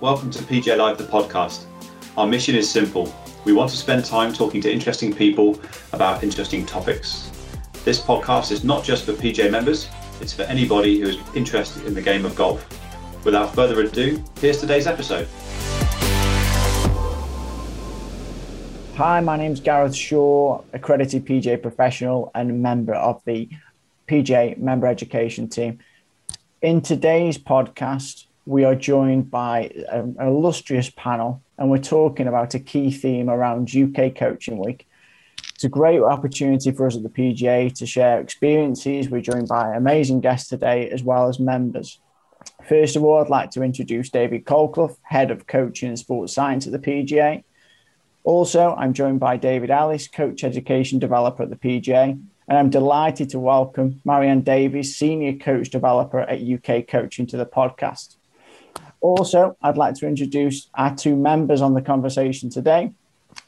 welcome to PGA Live, the podcast. Our mission is simple. We want to spend time talking to interesting people about interesting topics. This podcast is not just for PGA members, it's for anybody who is interested in the game of golf. Without further ado, here's today's episode. Hi, my name's Gareth Shaw, accredited PGA professional and member of the PGA member education team. In today's podcast, we are joined by an illustrious panel, and we're talking about a key theme around UK Coaching Week. It's a great opportunity for us at the PGA to share experiences. We're joined by amazing guests today, as well as members. First of all, I'd like to introduce David Colclough, Head of Coaching and Sports Science at the PGA. Also, I'm joined by David Ellis, Coach Education Developer at the PGA, and I'm delighted to welcome Marianne Davies, Senior Coach Developer at UK Coaching, to the podcast. Also, I'd like to introduce our two members on the conversation today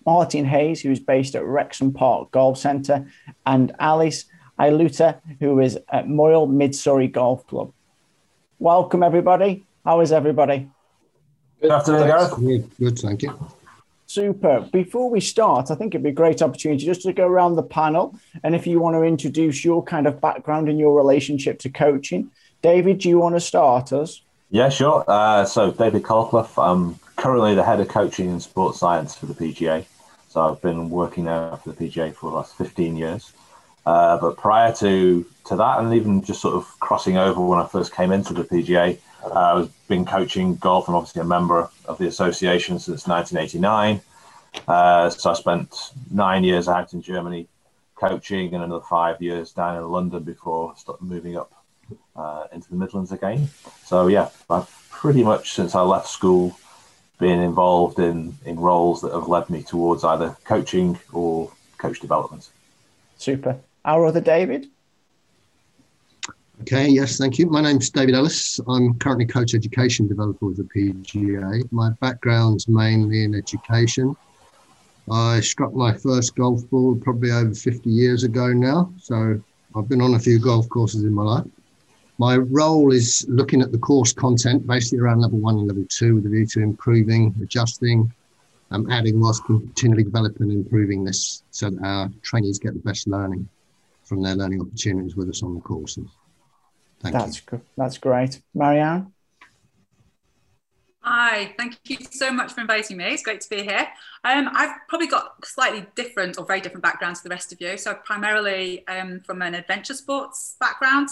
Martin Hayes, who is based at Wexham Park Golf Centre, and Alice Ailuta, who is at Royal Mid Surrey Golf Club. Welcome, everybody. How is everybody? Good afternoon, Gareth. Good, thank you. Super. Before we start, I think it'd be a great opportunity just to go around the panel. And if you want to introduce your kind of background and your relationship to coaching, David, do you want to start us? Yeah, sure. Uh, so, David Colclough, I'm currently the head of coaching and sports science for the PGA. So, I've been working now for the PGA for the last 15 years. Uh, but prior to, to that, and even just sort of crossing over when I first came into the PGA, uh, I've been coaching golf and obviously a member of the association since 1989. Uh, so I spent nine years out in Germany coaching and another five years down in London before moving up uh, into the Midlands again. So yeah, I've pretty much since I left school been involved in, in roles that have led me towards either coaching or coach development. Super. Our other David? Okay, yes, thank you. My name's David Ellis. I'm currently coach education developer with the PGA. My background's mainly in education. I struck my first golf ball probably over 50 years ago now, so I've been on a few golf courses in my life. My role is looking at the course content, basically around level one and level two, with a view to improving, adjusting, um, adding whilst continually developing and improving this so that our trainees get the best learning from their learning opportunities with us on the courses. Thank that's you. Good. That's great. Marianne? Hi, thank you so much for inviting me. It's great to be here. Um, I've probably got slightly different or very different backgrounds to the rest of you. So primarily um, from an adventure sports background.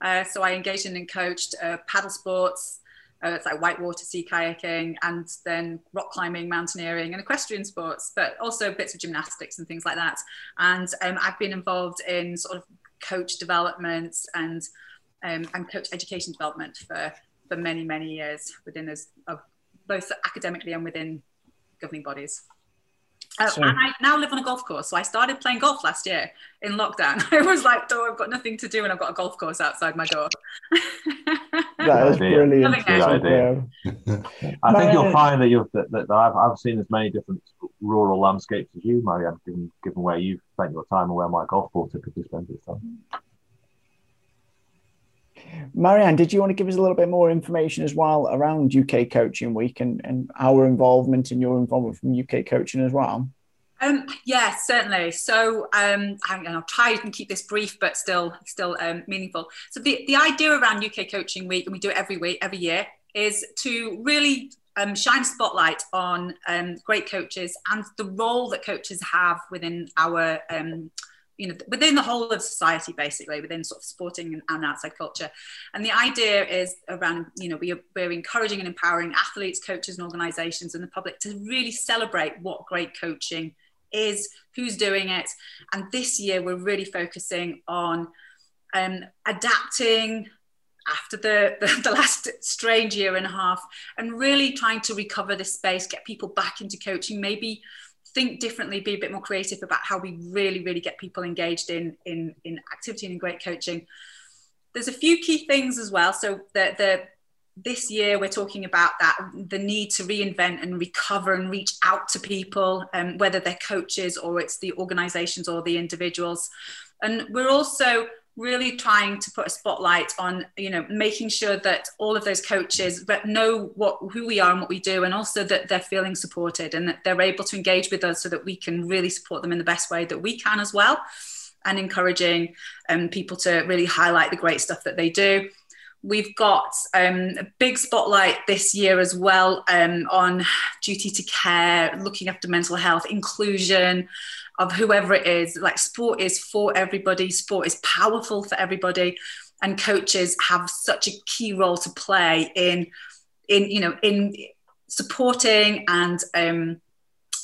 Uh, so I engaged in and coached uh, paddle sports, uh, it's like whitewater sea kayaking, and then rock climbing, mountaineering, and equestrian sports, but also bits of gymnastics and things like that. And um, I've been involved in sort of coach development and um, and coach education development for, for many, many years within both academically and within governing bodies. Uh, and I now live on a golf course. So I started playing golf last year in lockdown. I was like, oh, I've got nothing to do and I've got a golf course outside my door. that is brilliant. idea. I think you'll find that you've that, that I've, I've seen as many different rural landscapes as you, Marianne, given, given where you've spent your time and where my golf ball typically spends its time. Marianne, did you want to give us a little bit more information as well around UK Coaching Week and, and our involvement and your involvement from UK Coaching as well? Um, yeah, certainly. So um, I'll try and keep this brief, but still, still um, meaningful. So the, the idea around UK Coaching Week, and we do it every week, every year, is to really um, shine a spotlight on um, great coaches and the role that coaches have within our um, you know within the whole of society basically within sort of sporting and, outside culture. And the idea is around you know we are, we're encouraging and empowering athletes coaches and organizations and the public to really celebrate what great coaching is who's doing it. And this year we're really focusing on um, adapting after the, the, the, last strange year and a half and really trying to recover this space get people back into coaching maybe think differently, be a bit more creative about how we really, really get people engaged in in in activity and in great coaching. There's a few key things as well. So the the this year we're talking about that the need to reinvent and recover and reach out to people um, whether they're coaches or it's the organizations or the individuals and we're also really trying to put a spotlight on you know making sure that all of those coaches know what who we are and what we do and also that they're feeling supported and that they're able to engage with us so that we can really support them in the best way that we can as well and encouraging um, people to really highlight the great stuff that they do. We've got um, a big spotlight this year as well um, on duty to care, looking after mental health, inclusion of whoever it is. Like sport is for everybody, sport is powerful for everybody, and coaches have such a key role to play in, in you know, in supporting and um,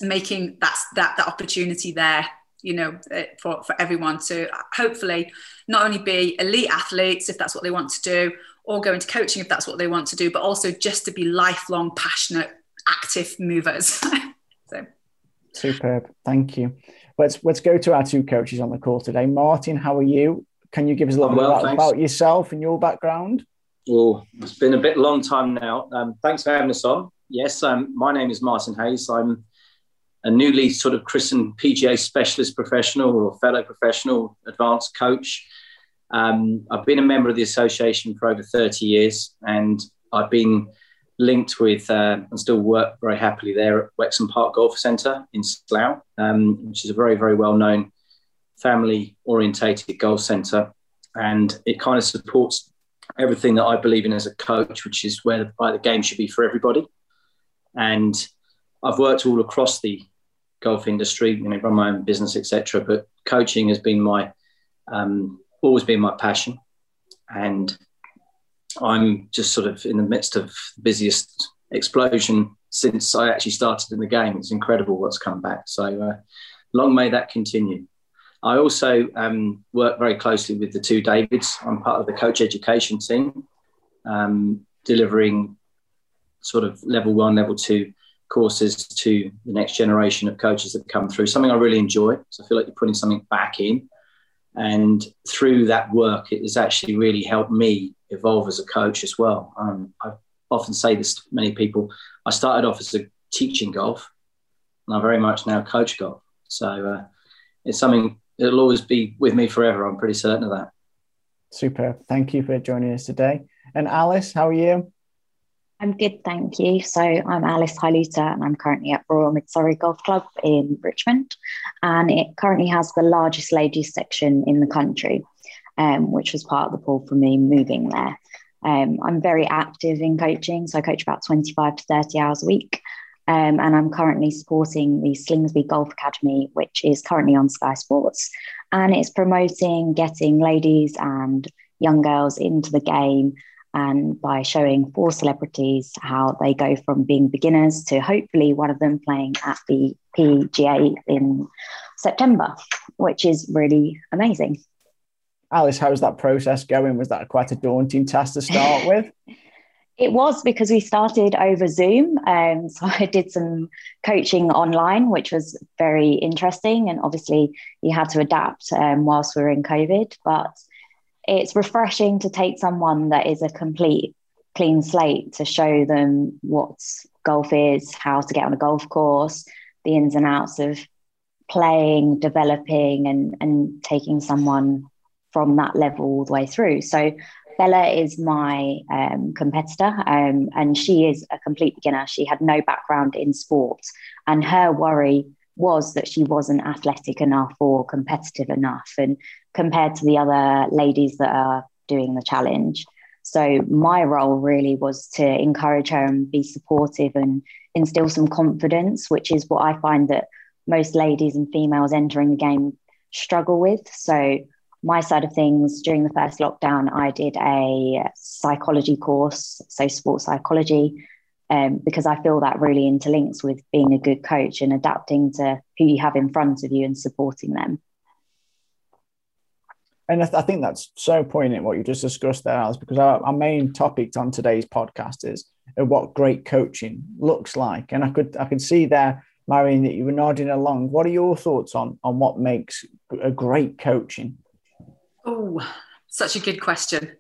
making that that that opportunity there you know uh, for, for everyone to hopefully not only be elite athletes if that's what they want to do or go into coaching if that's what they want to do but also just to be lifelong passionate active movers. So superb. Thank you let's let's go to our two coaches on the call today. Martin how are you? Can you give us a little bit about, about, yourself and your background? Well it's been a bit long time now. Um, thanks for having us on. Yes um, my name is martin hayes. I'm a newly sort of christened PGA specialist professional or fellow professional advanced coach. Um, I've been a member of the association for over 30 years and I've been linked with uh, and still work very happily there at Wexham Park Golf Centre in Slough, um, which is a very, very well known family orientated golf centre. And it kind of supports everything that I believe in as a coach, which is where the, why the game should be for everybody. And I've worked all across the golf industry, you know, run my own business, etc. But coaching has been my um, always been my passion, and I'm just sort of in the midst of the busiest explosion since I actually started in the game. It's incredible what's come back. So uh, long may that continue. I also um, work very closely with the two Davids. I'm part of the coach education team, um, delivering sort of level one, level two courses to the next generation of coaches that come through. Something I really enjoy. So I feel like you're putting something back in. And through that work, it has actually really helped me evolve as a coach as well. Um, I often say this to many people. I started off as a teaching golf, and I very much now coach golf. So uh, it's something that'll always be with me forever. I'm pretty certain of that. Super. Thank you for joining us today. And Alice, how are you? I'm good, thank you. So I'm Alice Hailuta and I'm currently at Royal Mid Surrey Golf Club in Richmond. And it currently has the largest ladies section in the country, um, which was part of the pull for me moving there. Um, I'm very active in coaching, so I coach about 25 to 30 hours a week. Um, and I'm currently supporting the Slingsby Golf Academy, which is currently on Sky Sports. And it's promoting getting ladies and young girls into the game and by showing four celebrities how they go from being beginners to hopefully one of them playing at the PGA in September, which is really amazing. Alice, how was that process going? Was that quite a daunting task to start with? It was because we started over Zoom. Um, so I did some coaching online, which was very interesting. And obviously, you had to adapt um, whilst we were in COVID. But it's refreshing to take someone that is a complete clean slate to show them what golf is, how to get on a golf course, the ins and outs of playing, developing, and, and taking someone from that level all the way through. So Bella is my um, competitor, um, and she is a complete beginner. She had no background in sports, and her worry was that she wasn't athletic enough or competitive enough. And compared to the other ladies that are doing the challenge. So my role really was to encourage her and be supportive and instill some confidence, which is what I find that most ladies and females entering the game struggle with. So my side of things during the first lockdown, I did a psychology course, so sports psychology, um, because I feel that really interlinks with being a good coach and adapting to who you have in front of you and supporting them. And I, th- I think that's so poignant what you just discussed there, Alice, because our, our main topic on today's podcast is what great coaching looks like. And I could I could see there, Marianne, that you were nodding along. What are your thoughts on on what makes a great coaching? Oh, such a good question.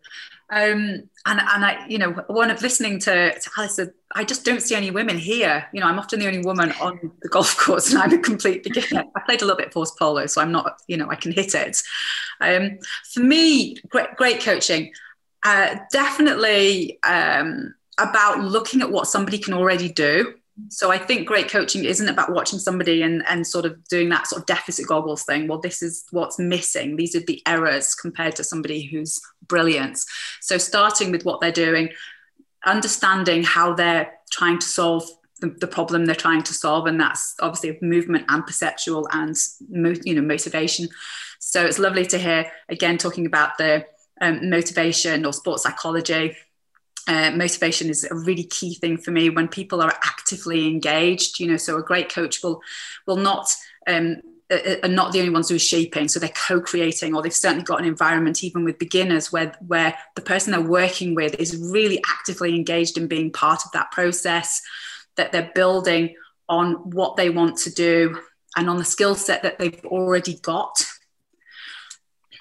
Um, and and I, you know, one of listening to, to Alice, I just don't see any women here. You know, I'm often the only woman on the golf course, and I'm a complete beginner. I played a little bit of horse polo, so I'm not, you know, I can hit it. Um, for me, great, great coaching, uh, definitely um, about looking at what somebody can already do so I think great coaching isn't about watching somebody and, and sort of doing that sort of deficit goggles thing. Well, this is what's missing. These are the errors compared to somebody who's brilliant. So starting with what they're doing, understanding how they're trying to solve the, the problem they're trying to solve, and that's obviously movement and perceptual and you know motivation. So it's lovely to hear again talking about the um, motivation or sports psychology uh, motivation is a really key thing for me when people are actively engaged you know so a great coach will will not um, are not the only ones who are shaping. So they're co-creating or they've certainly got an environment even with beginners where where the person they're working with is really actively engaged in being part of that process that they're building on what they want to do and on the skill set that they've already got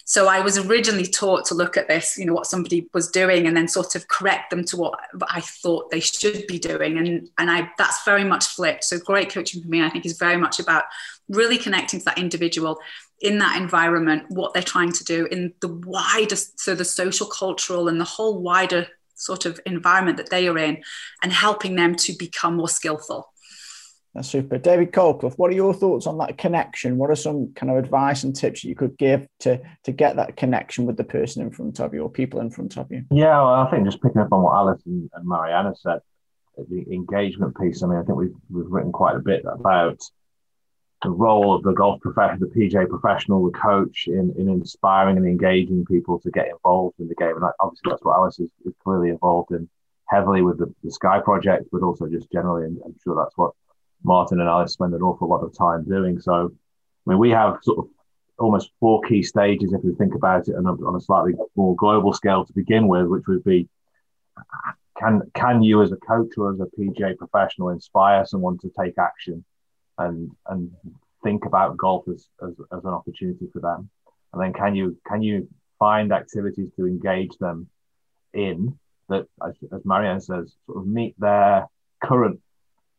so I was originally taught to look at this, you know, what somebody was doing and then sort of correct them to what I thought they should be doing. And, and I that's very much flipped. So great coaching for me, I think, is very much about really connecting to that individual in that environment, what they're trying to do in the wider, so the social, cultural, and the whole wider sort of environment that they are in, and helping them to become more skillful. That's super. David Colclough, what are your thoughts on that connection? What are some kind of advice and tips you could give to to get that connection with the person in front of you or people in front of you? Yeah, well, I think just picking up on what Alice and, Marianne said, the engagement piece. I mean, I think we've we've written quite a bit about the role of the golf professional, the PGA professional, the coach in, in inspiring and engaging people to get involved in the game. And obviously, that's what Alice is, is clearly involved in heavily with the, the Sky project, but also just generally. And I'm sure that's what Martin and I spend an awful lot of time doing. So, I mean, we have sort of almost four key stages if we think about it on a, on a slightly more global scale to begin with, which would be can can you as a coach or as a PGA professional inspire someone to take action and and think about golf as, as, as an opportunity for them? And then can you can you find activities to engage them in that, as, as Marianne says, sort of meet their current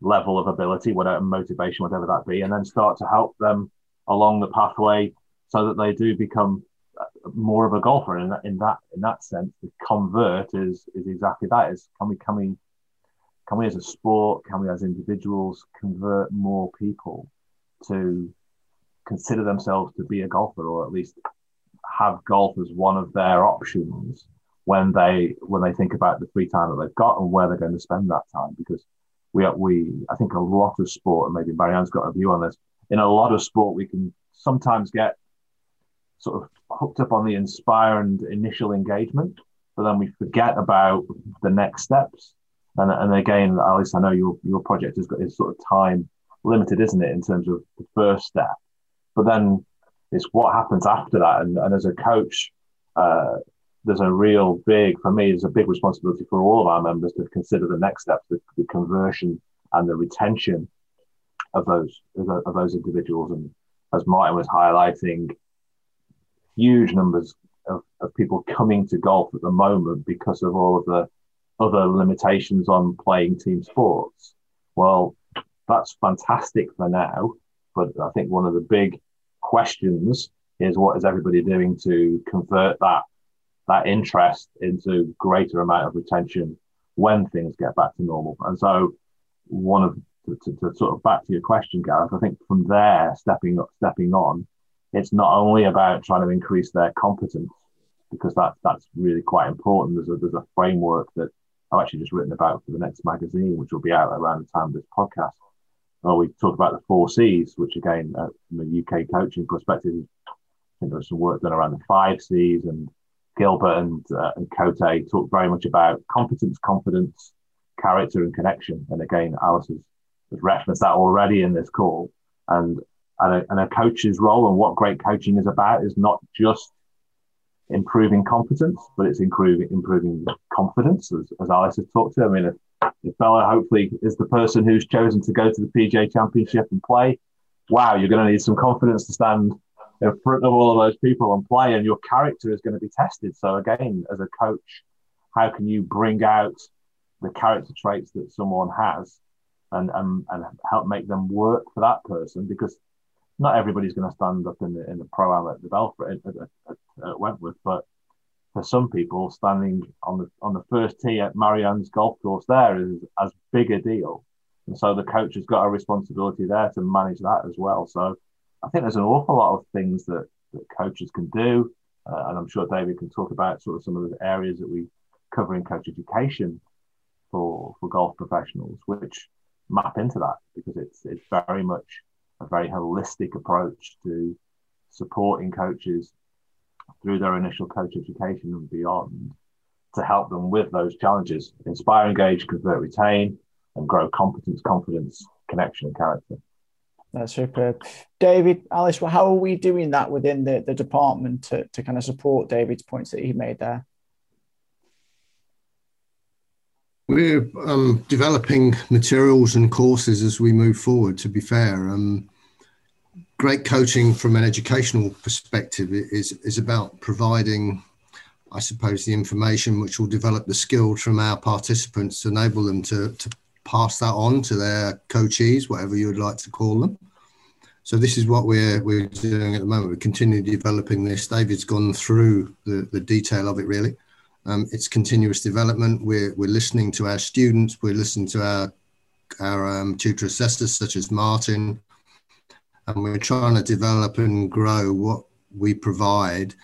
level of ability, whatever motivation, whatever that be, and then start to help them along the pathway so that they do become uh, more of a golfer. And in that in that sense, the convert is is exactly that. Is can we can we can we as a sport, can we as individuals convert more people to consider themselves to be a golfer, or at least have golf as one of their options when they when they think about the free time that they've got and where they're going to spend that time because we we I think a lot of sport, and maybe Marianne's got a view on this. In a lot of sport, we can sometimes get sort of hooked up on the inspire and initial engagement, but then we forget about the next steps. And, and again, Alice, I know your your project has got is sort of time limited, isn't it, in terms of the first step? But then it's what happens after that. And, and as a coach, uh, there's a real big, for me, there's a big responsibility for all of our members to consider the next steps, the, the conversion and the retention of those of those individuals. And as Martin was highlighting, huge numbers of, of people coming to golf at the moment because of all of the other limitations on playing team sports. Well, that's fantastic for now, but I think one of the big questions is what is everybody doing to convert that that interest into greater amount of retention when things get back to normal. And so, one of to, to, to, sort of back to your question, Gareth, I think from there, stepping up, stepping on, it's not only about trying to increase their competence because that that's really quite important. There's a there's a framework that I've actually just written about for the next magazine, which will be out around the time of this podcast. Well, we talk about the four C's, which again, uh, from a UK coaching perspective, I think there's some work done around the five C's and Gilbert and, uh, and Cote talk very much about competence, confidence, character, and connection. And again, Alice has, has referenced that already in this call. And, and a, and a coach's role and what great coaching is about is not just improving competence, but it's improving improving confidence, as, as Alice has talked to. I mean, if, if Bella hopefully is the person who's chosen to go to the PGA Championship and play, wow, you're going to need some confidence to stand in front of all of those people and play, and your character is going to be tested. So again, as a coach, how can you bring out the character traits that someone has and, and, and help make them work for that person because not everybody's going to stand up in the in the pro am at the Belfry at, at, at, Wentworth, but for some people, standing on the on the first tee at Marianne's golf course there is as big a deal, and so the coach has got a responsibility there to manage that as well. So I think there's an awful lot of things that that coaches can do, uh, and I'm sure David can talk about sort of some of the areas that we cover in coach education for for golf professionals, which map into that because it's it's very much a very holistic approach to supporting coaches through their initial coach education and beyond to help them with those challenges inspire engage convert retain and grow competence confidence connection and character that's superb david Ellis well, how are we doing that within the, the department to, to kind of support david's points that he made there We're um, developing materials and courses as we move forward. To be fair, um, great coaching from an educational perspective is is about providing, I suppose, the information which will develop the skills from our participants to enable them to to pass that on to their coachees, whatever you would like to call them. So this is what we're we're doing at the moment. We're continuing developing this. David's gone through the, the detail of it really. Um, it's continuous development. We're, we're listening to our students. We're listening to our, our um, tutor assessors, such as Martin. And we're trying to develop and grow what we provide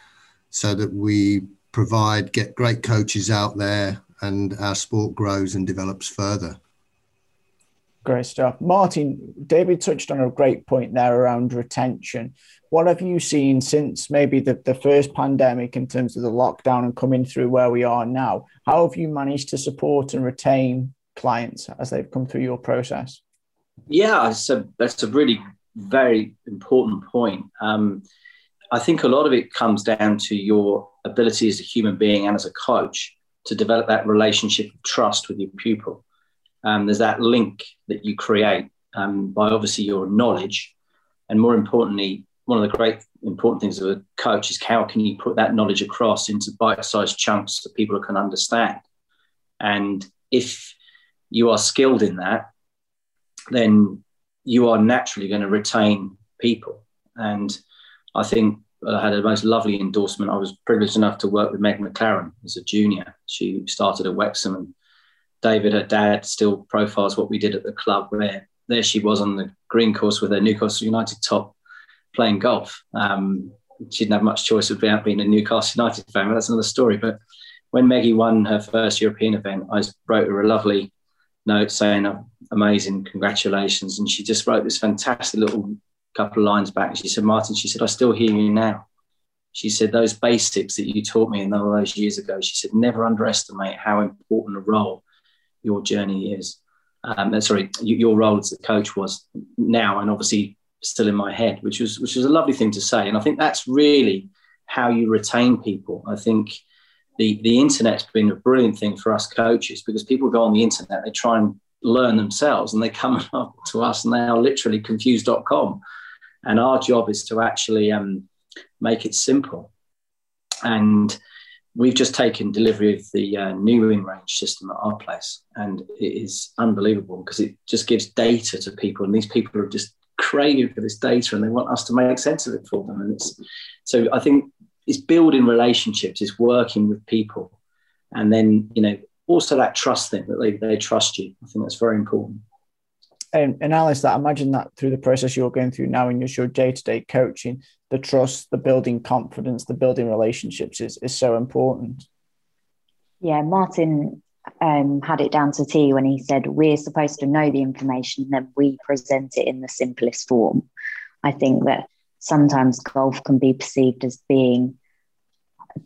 so that we provide, get great coaches out there and our sport grows and develops further. Great stuff. Martin, David touched on a great point there around retention. What have you seen since maybe the, the first pandemic in terms of the lockdown and coming through where we are now? How have you managed to support and retain clients as they've come through your process? Yeah, so that's a really very important point. Um, I think a lot of it comes down to your ability as a human being and as a coach to develop that relationship of trust with your pupil. Um, there's that link that you create um, by obviously your knowledge, and more importantly, one of the great important things of a coach is how can you put that knowledge across into bite-sized chunks that people can understand. And if you are skilled in that, then you are naturally going to retain people. And I think I had a most lovely endorsement. I was privileged enough to work with Meg McLaren as a junior. She started at Wexham and David, her dad, still profiles what we did at the club where there she was on the green course with her Newcastle United top playing golf. Um, she didn't have much choice about being a Newcastle United fan, but that's another story. But when Meggie won her first European event, I wrote her a lovely note saying, oh, amazing, congratulations. And she just wrote this fantastic little couple of lines back. She said, Martin, she said, I still hear you now. She said, those basics that you taught me in all those years ago, she said, never underestimate how important a role your journey is. Um, sorry, your role as a coach was now, and obviously still in my head, which was which was a lovely thing to say. And I think that's really how you retain people. I think the the internet's been a brilliant thing for us coaches because people go on the internet, they try and learn themselves, and they come up to us, and they are literally confused.com. And our job is to actually um, make it simple. And we've just taken delivery of the uh, new Inrange system at our place, and it is unbelievable because it just gives data to people, and these people are just craving for this data and they want us to make sense of it for them. And it's so I think it's building relationships, it's working with people, and then you know also that trust thing that they, they trust you. I think that's very important. And, and Alice, that imagine that through the process you're going through now in your day-to-day coaching, the trust, the building confidence, the building relationships is, is so important. Yeah, Martin um, had it down to T when he said we're supposed to know the information, then we present it in the simplest form. I think that sometimes golf can be perceived as being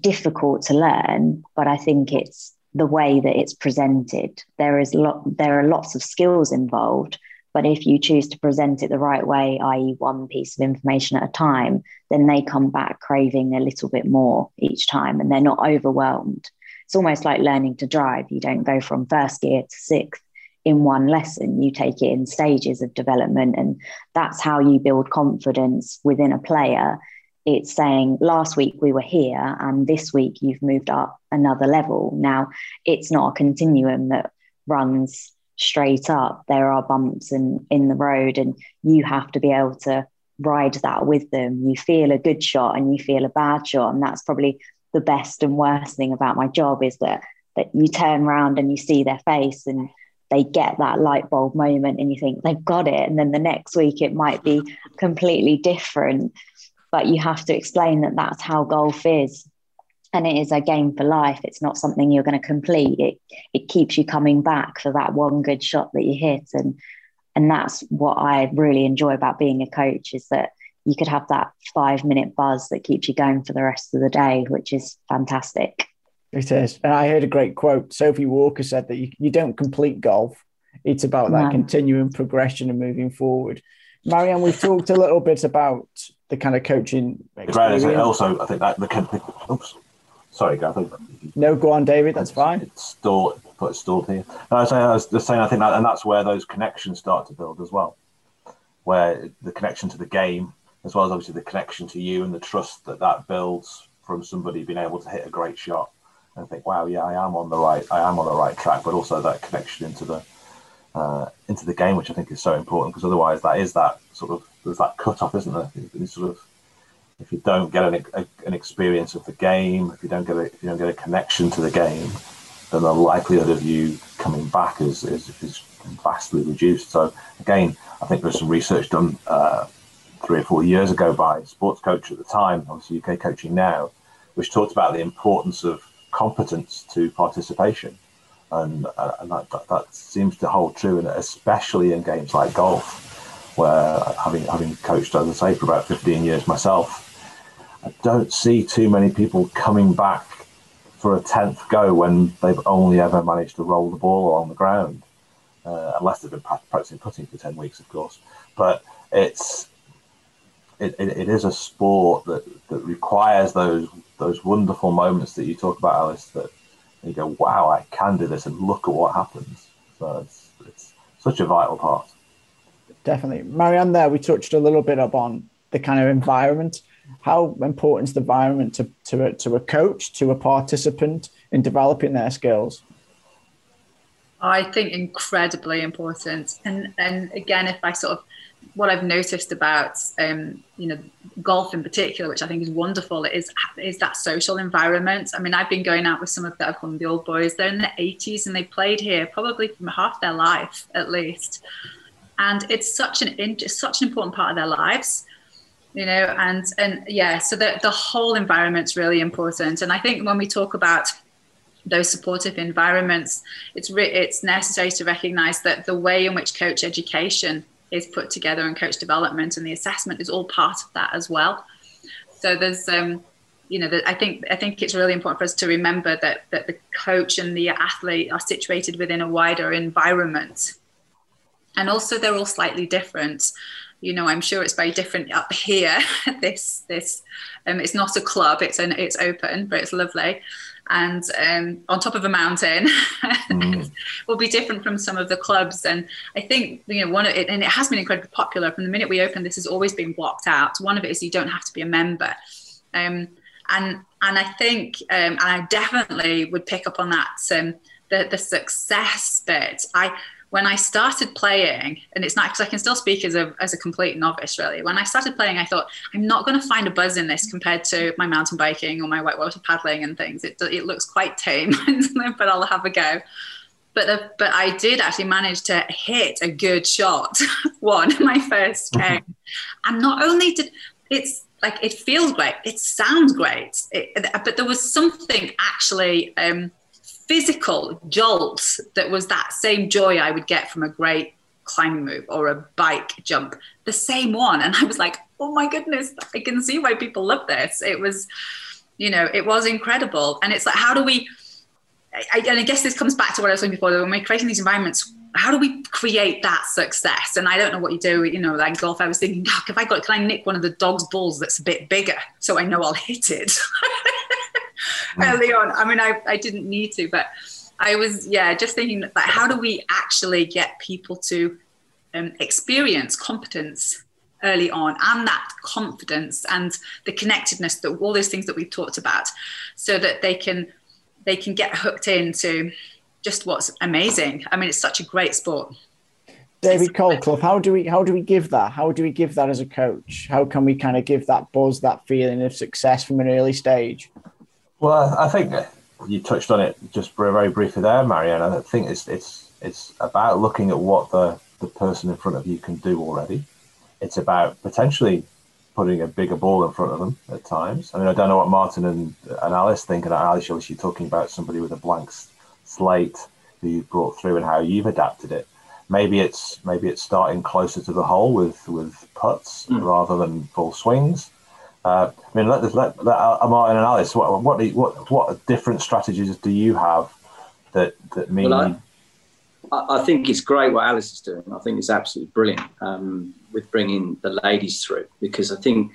difficult to learn, but I think it's the way that it's presented. There is lot, there are lots of skills involved, but if you choose to present it the right way, i.e., one piece of information at a time, then they come back craving a little bit more each time, and they're not overwhelmed it's almost like learning to drive. You don't go from first gear to sixth in one lesson. You take it in stages of development. And that's how you build confidence within a player it's saying last week we were here and this week you've moved up another level. Now, it's not a continuum that runs straight up. There are bumps in, in the road, and you have to be able to ride that with them. You feel a good shot and you feel a bad shot. And that's probably the best and worst thing about my job is that that you turn around and you see their face and they get that light bulb moment and you think they've got it. And then the next week it might be completely different. But you have to explain that that's how golf is. And it is a game for life. It's not something you're going to complete. It it keeps you coming back for that one good shot that you hit. And and that's what I really enjoy about being a coach is that you could have that five minute buzz that keeps you going for the rest of the day, which is fantastic. It is. And I heard a great quote. Sophie Walker said that you, you don't complete golf, it's about that continuing progression and moving forward. Marianne, we've talked a little bit about the kind of coaching. Experience. Also, I think that the oops, sorry, Gav. No, go on, David. That's fine. It's stalled. Put it stalled here. I was, saying, I was just saying. I think that, and that's where those connections start to build as well, where the connection to the game, as well as obviously the connection to you and the trust that that builds from somebody being able to hit a great shot and think, wow, yeah, I am on the right, I am on the right track, but also that connection into the uh, into the game, which I think is so important because otherwise that is that sort of there's that cut off, isn't there? It's sort of if you don't get an, a, an experience of the game, if you don't get a, if you don't get a connection to the game, then the likelihood of you coming back is, is, is vastly reduced. So again, I think there's some research done uh, three or four years ago by a sports coach at the time, obviously UK coaching now, which talked about the importance of competence to participation. And, uh, and that, that, that, seems to hold true, and especially in games like golf, where having having coached, as I say, for about 15 years myself, I don't see too many people coming back for a tenth go when they've only ever managed to roll the ball along the ground, uh, unless they've been practicing putting for 10 weeks, of course. But it's it, it, it is a sport that, that requires those those wonderful moments that you talk about, Alice, that you go, wow, I can do this, and look at what happens. So it's, it's such a vital part. Definitely. Marianne, there we touched a little bit upon the kind of environment. How important is the environment to, to, a, to a coach, to a participant in developing their skills? I think incredibly important. And and again, if I sort of what I've noticed about um, you know golf in particular, which I think is wonderful, is is that social environment. I mean, I've been going out with some of the I've the old boys. They're in their 80s and they played here probably from half their life at least, and it's such an such an important part of their lives, you know. And and yeah, so the the whole environment's really important. And I think when we talk about those supportive environments, it's re- it's necessary to recognise that the way in which coach education is put together and coach development and the assessment is all part of that as well. So there's um, you know, the, I think I think it's really important for us to remember that that the coach and the athlete are situated within a wider environment, and also they're all slightly different. You know, I'm sure it's very different up here. this this um, it's not a club; it's an it's open, but it's lovely and um, on top of a mountain mm. will be different from some of the clubs. And I think you know one of it, and it has been incredibly popular from the minute we opened. This has always been blocked out. One of it is you don't have to be a member. Um, and and I think um, and I definitely would pick up on that um, the the success bit. I when I started playing, and it's not because I can still speak as a as a complete novice, really. When I started playing, I thought I'm not going to find a buzz in this compared to my mountain biking or my whitewater paddling and things. It it looks quite tame, but I'll have a go. But the, but I did actually manage to hit a good shot, one my first mm-hmm. game, and not only did it's like it feels great, it sounds great, it, but there was something actually. Um, physical jolt that was that same joy I would get from a great climbing move or a bike jump, the same one. And I was like, oh my goodness, I can see why people love this. It was, you know, it was incredible. And it's like, how do we, I, and I guess this comes back to what I was saying before, when we're creating these environments, how do we create that success? And I don't know what you do, you know, like golf, I was thinking, if I got, can I nick one of the dog's balls that's a bit bigger so I know I'll hit it? early on. I mean, I, I didn't need to, but I was, yeah, just thinking like, how do we actually get people to um, experience competence early on and that confidence and the connectedness that all those things that we've talked about so that they can they can get hooked into just what's amazing. I mean it's such a great sport. David colclough how do we how do we give that? How do we give that as a coach? How can we kind of give that buzz that feeling of success from an early stage well i think you touched on it just very briefly there marianne i think it's it's it's about looking at what the the person in front of you can do already it's about potentially putting a bigger ball in front of them at times. I mean, I don't know what Martin and, and Alice think. And Alice, obviously, talking about somebody with a blank slate who you've brought through and how you've adapted it. Maybe it's maybe it's starting closer to the hole with with putts mm. rather than full swings. Uh, I mean, let, let, let uh, Martin and Alice. What what, what what different strategies do you have that that mean? Well, I, I, think it's great what Alice is doing. I think it's absolutely brilliant. Um, with bringing the ladies through because I think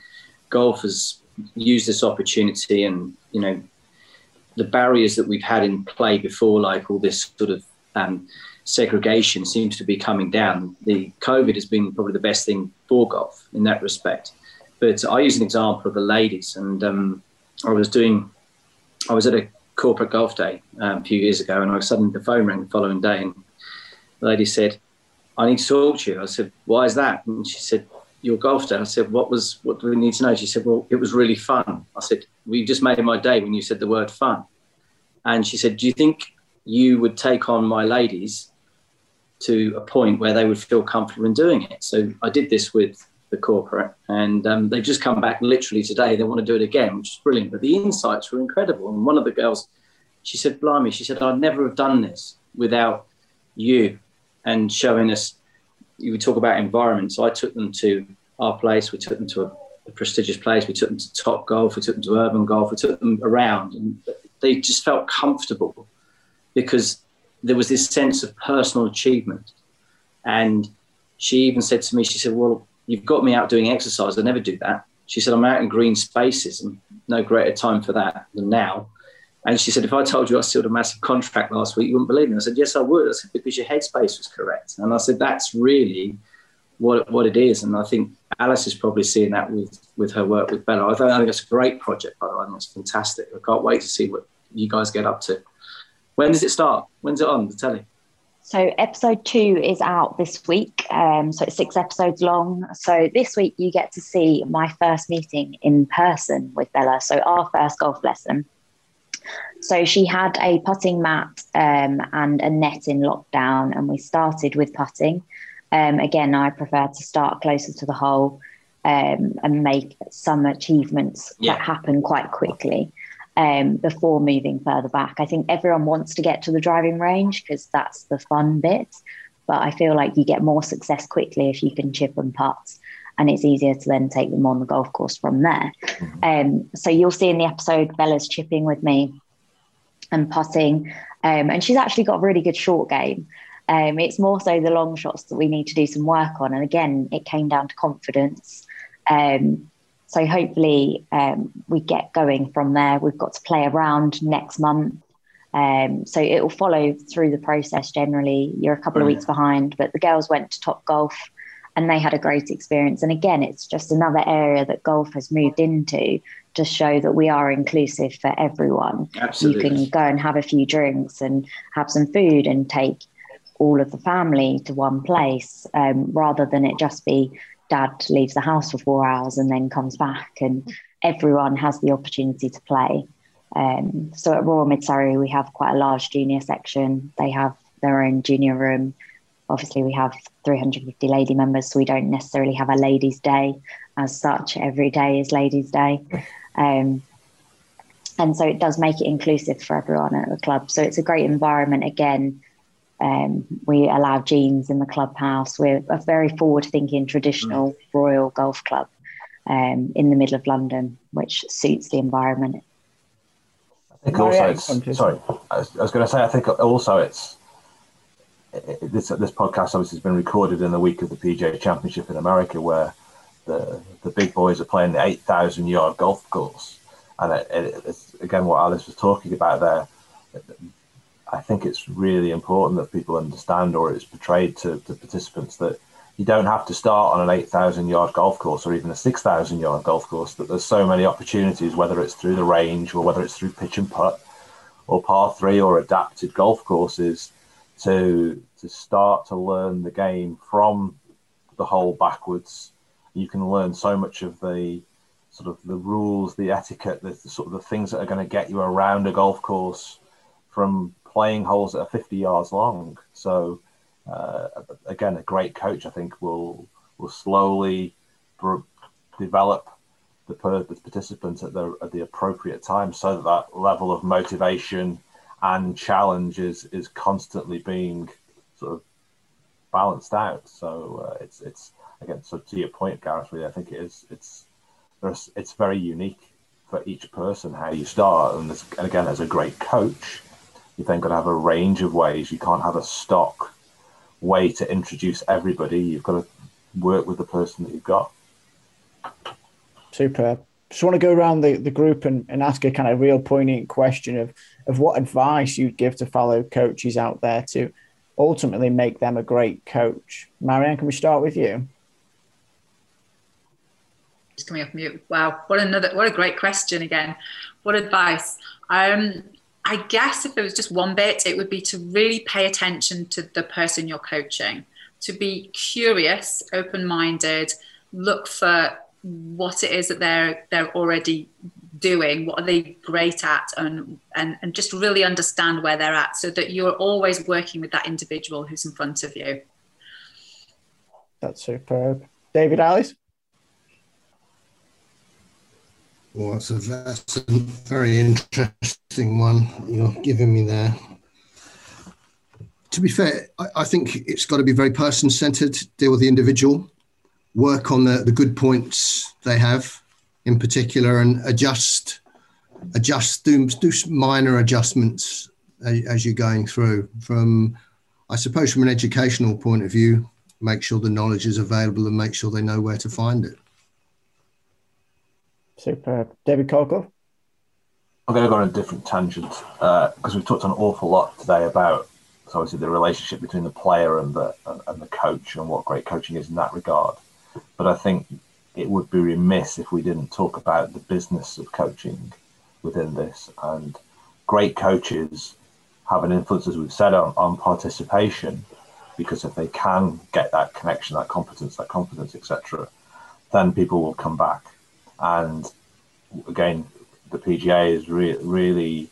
golf has used this opportunity and you know the barriers that we've had in play before, like all this sort of um, segregation, seems to be coming down. The COVID has been probably the best thing for golf in that respect. But I use an example of the ladies, and um, I was doing, I was at a corporate golf day um, a few years ago, and I suddenly the phone rang the following day, and the lady said, I need to talk to you. I said, why is that? And she said, your golf day. I said, what was, what do we need to know? She said, well, it was really fun. I said, we just made my day when you said the word fun. And she said, do you think you would take on my ladies to a point where they would feel comfortable in doing it? So I did this with the corporate and um, they've just come back literally today. They want to do it again, which is brilliant. But the insights were incredible. And one of the girls, she said, blimey, she said, I'd never have done this without you and showing us. You talk about environment. So I took them to our place. We took them to a, a prestigious place. We took them to Top Golf. We took them to Urban Golf. We took them around, and they just felt comfortable because there was this sense of personal achievement. And she even said to me, she said, "Well, you've got me out doing exercise. I never do that." She said, "I'm out in green spaces, and no greater time for that than now." And she said, if I told you I sealed a massive contract last week, you wouldn't believe me. I said, yes, I would. I said, because your headspace was correct. And I said, that's really what, what it is. And I think Alice is probably seeing that with, with her work with Bella. I think, I think it's a great project, by the way. I think it's fantastic. I can't wait to see what you guys get up to. When does it start? When's it on the telly? So episode two is out this week. Um, so it's six episodes long. So this week you get to see my first meeting in person with Bella. So our first golf lesson. So she had a putting mat um, and a net in lockdown, and we started with putting. Um, again, I prefer to start closer to the hole um, and make some achievements yeah. that happen quite quickly um, before moving further back. I think everyone wants to get to the driving range because that's the fun bit, but I feel like you get more success quickly if you can chip and putt and it's easier to then take them on the golf course from there. Mm-hmm. Um, so you'll see in the episode Bella's chipping with me and putting. Um, and she's actually got a really good short game. Um, it's more so the long shots that we need to do some work on. And again, it came down to confidence. Um, so hopefully um, we get going from there. We've got to play around next month. Um, so it will follow through the process generally. You're a couple of weeks behind, but the girls went to Top Golf and they had a great experience. And again, it's just another area that golf has moved into to show that we are inclusive for everyone. Absolutely. You can go and have a few drinks and have some food and take all of the family to one place um, rather than it just be dad leaves the house for four hours and then comes back and everyone has the opportunity to play. Um, so at Royal Mid Surrey, we have quite a large junior section. They have their own junior room. Obviously, we have 350 lady members, so we don't necessarily have a ladies' day as such. Every day is ladies' day. Um, and so it does make it inclusive for everyone at the club. So it's a great environment. Again, um, we allow jeans in the clubhouse. We're a very forward-thinking, traditional mm. Royal Golf Club um, in the middle of London, which suits the environment. I think also it's sorry. I was, was going to say I think also it's it, this this podcast obviously has been recorded in the week of the PGA Championship in America, where the the big boys are playing the eight thousand yard golf course, and it, it, it's again what Alice was talking about there. I think it's really important that people understand, or it's portrayed to, to participants that you don't have to start on an 8,000 yard golf course or even a 6,000 yard golf course, that there's so many opportunities, whether it's through the range or whether it's through pitch and putt or par three or adapted golf courses to, to start to learn the game from the hole backwards. You can learn so much of the sort of the rules, the etiquette, the, the sort of the things that are going to get you around a golf course from playing holes that are 50 yards long. So, uh, again, a great coach, I think, will will slowly develop the, per- the participants at the at the appropriate time, so that that level of motivation and challenge is is constantly being sort of balanced out. So uh, it's it's again, so to your point, Gareth, really, I think it is it's it's very unique for each person how you start, and, and again, as a great coach, you then got to have a range of ways. You can't have a stock way to introduce everybody. You've got to work with the person that you've got. Superb. Just want to go around the, the group and, and ask a kind of real poignant question of, of what advice you'd give to fellow coaches out there to ultimately make them a great coach. Marianne, can we start with you? Just coming off mute. Wow, what another what a great question again. What advice? Um, I guess if it was just one bit, it would be to really pay attention to the person you're coaching, to be curious, open minded, look for what it is that they're they're already doing, what are they great at, and, and, and just really understand where they're at so that you're always working with that individual who's in front of you. That's superb. David Ellis? Well, that's a, that's a very interesting one you're giving me there. To be fair, I, I think it's got to be very person centered, deal with the individual, work on the, the good points they have in particular, and adjust, adjust, do, do minor adjustments as, as you're going through. From, I suppose, from an educational point of view, make sure the knowledge is available and make sure they know where to find it. Superb. David Colclough? I'm going to go on a different tangent because uh, we've talked an awful lot today about so obviously the relationship between the player and the and, and the coach and what great coaching is in that regard. But I think it would be remiss if we didn't talk about the business of coaching within this. And great coaches have an influence, as we've said, on, on participation, because if they can get that connection, that competence, that confidence, etc., then people will come back. And again, the PGA is re- really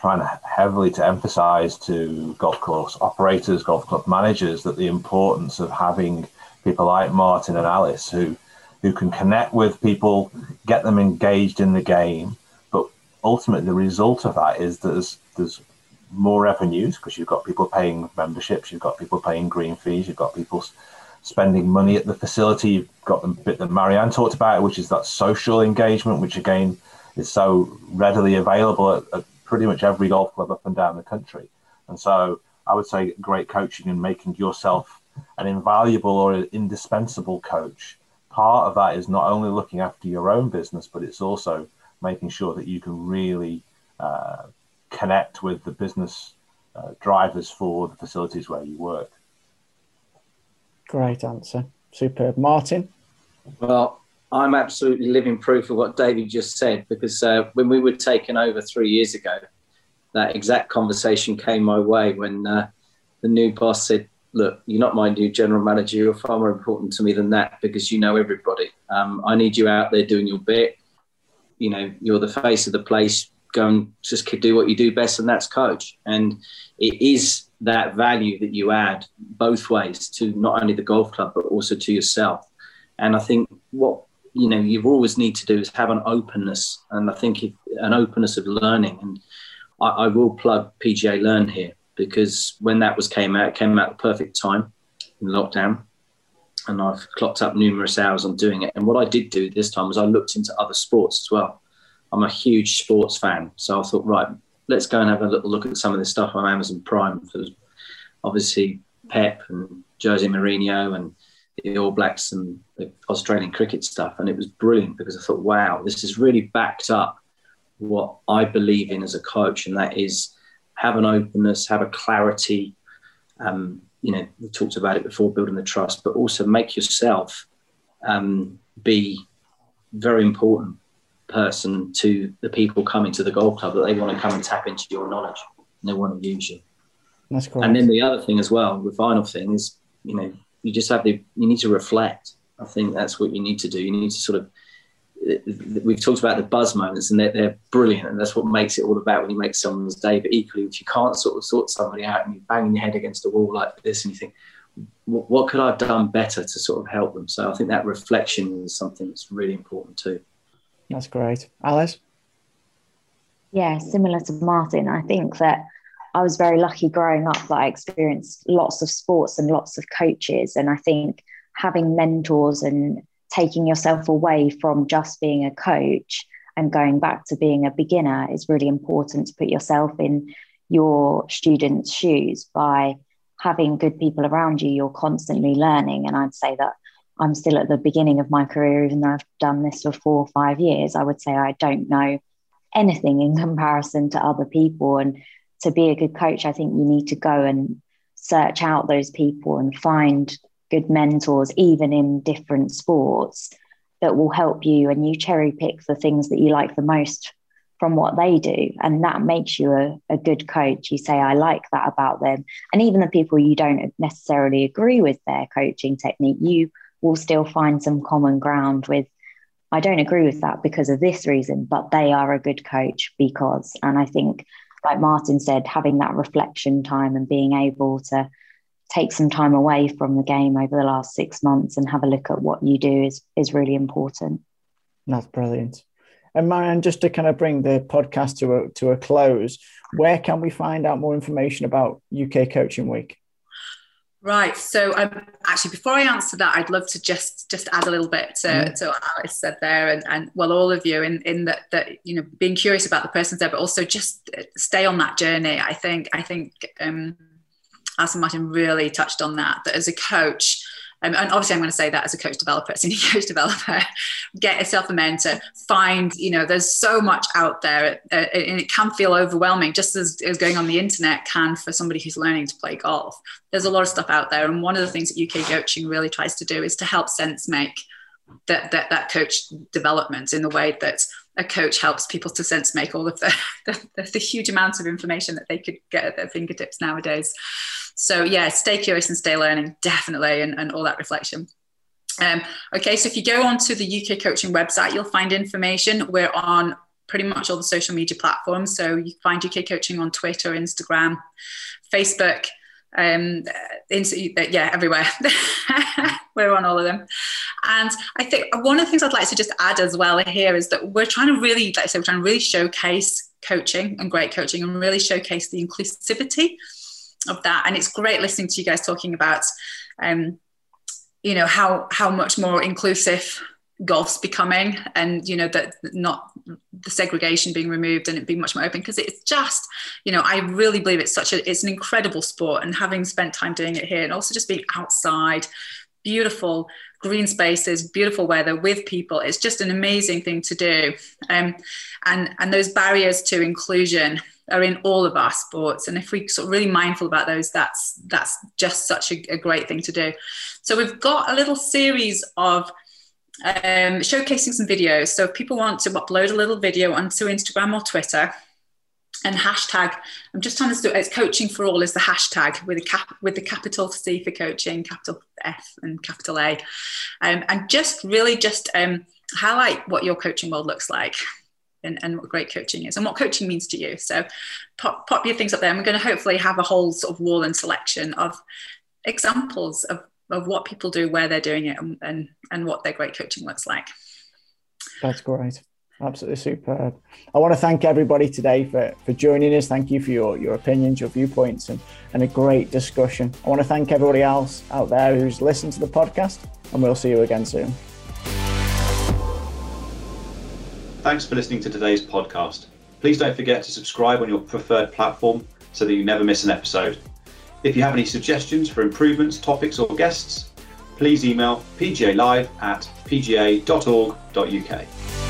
trying to heavily to emphasize to golf course operators, golf club managers, that the importance of having people like Martin and Alice who who can connect with people, get them engaged in the game. But ultimately, the result of that is there's there's more revenues because you've got people paying memberships, you've got people paying green fees, you've got people spending money at the facility. You've got the bit that Marianne talked about, which is that social engagement, which again is so readily available at, at pretty much every golf club up and down the country. And so I would say great coaching and making yourself an invaluable or an indispensable coach. Part of that is not only looking after your own business, but it's also making sure that you can really uh, connect with the business uh, drivers for the facilities where you work. Great answer. Superb. Martin? Well, I'm absolutely living proof of what David just said because uh, when we were taken over three years ago, that exact conversation came my way when uh, the new boss said, Look, you're not my new general manager. You're far more important to me than that because you know everybody. Um, I need you out there doing your bit. You know, you're the face of the place. Go and just do what you do best, and that's coach. And it is that value that you add both ways to not only the golf club but also to yourself. And I think what you know you always need to do is have an openness, and I think if, an openness of learning. And I, I, will plug PGA Learn here because when that was came out, it came out the perfect time in lockdown. And I've clocked up numerous hours on doing it. And what I did do this time was I looked into other sports as well. I'm a huge sports fan, so I thought, right, let's go and have a little look at some of this stuff on Amazon Prime. For obviously Pep and Jose Mourinho and the All Blacks and the Australian cricket stuff, and it was brilliant because I thought, wow, this has really backed up what I believe in as a coach, and that is have an openness, have a clarity, um, you know, we talked about it before, building the trust, but also make yourself um, be very important person to the people coming to the golf club that they want to come and tap into your knowledge and they want to use you. That's cool. And then the other thing as well, the final thing is, you know, you just have the, you need to reflect. I think that's what you need to do. You need to sort of, we've talked about the buzz moments and they're, they're brilliant. And that's what makes it all about when you make someone's day. But equally, if you can't sort of sort somebody out and you're banging your head against a wall like this and you think, what could I have done better to sort of help them? So I think that reflection is something that's really important too. That's great. Alice? Yeah, similar to Martin. I think that I was very lucky growing up that I experienced lots of sports and lots of coaches. And I think having mentors and taking yourself away from just being a coach and going back to being a beginner is really important to put yourself in your students' shoes by having good people around you. You're constantly learning. And I'd say that I'm still at the beginning of my career, even though I've done this for four or five years. I would say I don't know anything in comparison to other people. And to be a good coach, I think you need to go and search out those people and find good mentors, even in different sports, that will help you. And you cherry pick the things that you like the most from what they do. And that makes you a, a good coach. You say, I like that about them. And even the people you don't necessarily agree with their coaching technique, you will still find some common ground with I don't agree with that because of this reason, but they are a good coach because. And I think, like Martin said, having that reflection time and being able to take some time away from the game over the last six months and have a look at what you do is is really important. That's brilliant. And Marianne, just to kind of bring the podcast to a to a close, where can we find out more information about UK Coaching Week? Right. So, um, actually, before I answer that, I'd love to just just add a little bit to, mm. to what Alice said there, and, and well, all of you, in in that that you know, being curious about the person there, but also just stay on that journey. I think I think um, Alison Martin really touched on that. That as a coach, um, and obviously, I'm going to say that as a coach developer, senior coach developer, get yourself a mentor. Find, you know, there's so much out there, uh, and it can feel overwhelming, just as, as going on the internet can for somebody who's learning to play golf. There's a lot of stuff out there, and one of the things that UK coaching really tries to do is to help sense make that that that coach development in the way that a coach helps people to sense make all of the, the, the huge amounts of information that they could get at their fingertips nowadays. So yeah, stay curious and stay learning, definitely, and, and all that reflection. Um, okay, so if you go onto the UK Coaching website, you'll find information. We're on pretty much all the social media platforms. So you find UK Coaching on Twitter, Instagram, Facebook, um, yeah, everywhere. we're on all of them. And I think one of the things I'd like to just add as well here is that we're trying to really, like I said, we're trying to really showcase coaching and great coaching and really showcase the inclusivity of that. And it's great listening to you guys talking about, um, you know, how how much more inclusive golf's becoming, and you know that not the segregation being removed and it being much more open because it's just, you know, I really believe it's such a it's an incredible sport, and having spent time doing it here, and also just being outside, beautiful green spaces, beautiful weather with people. It's just an amazing thing to do. Um, and, and those barriers to inclusion are in all of our sports. And if we sort of really mindful about those, that's that's just such a, a great thing to do. So we've got a little series of um, showcasing some videos. So if people want to upload a little video onto Instagram or Twitter, and hashtag i'm just trying to do it's coaching for all is the hashtag with a cap with the capital c for coaching capital f and capital a um, and just really just um, highlight what your coaching world looks like and, and what great coaching is and what coaching means to you. So pop, pop your things up there. And we're going to hopefully have a whole sort of wall and selection of examples of, of what people do, where they're doing it, and, and, and what their great coaching looks like. That's great. Absolutely superb. I want to thank everybody today for, for joining us. Thank you for your, your opinions, your viewpoints, and, and a great discussion. I want to thank everybody else out there who's listened to the podcast, and we'll see you again soon. Thanks for listening to today's podcast. Please don't forget to subscribe on your preferred platform so that you never miss an episode. If you have any suggestions for improvements, topics, or guests, please email pgalive at pga.org.uk.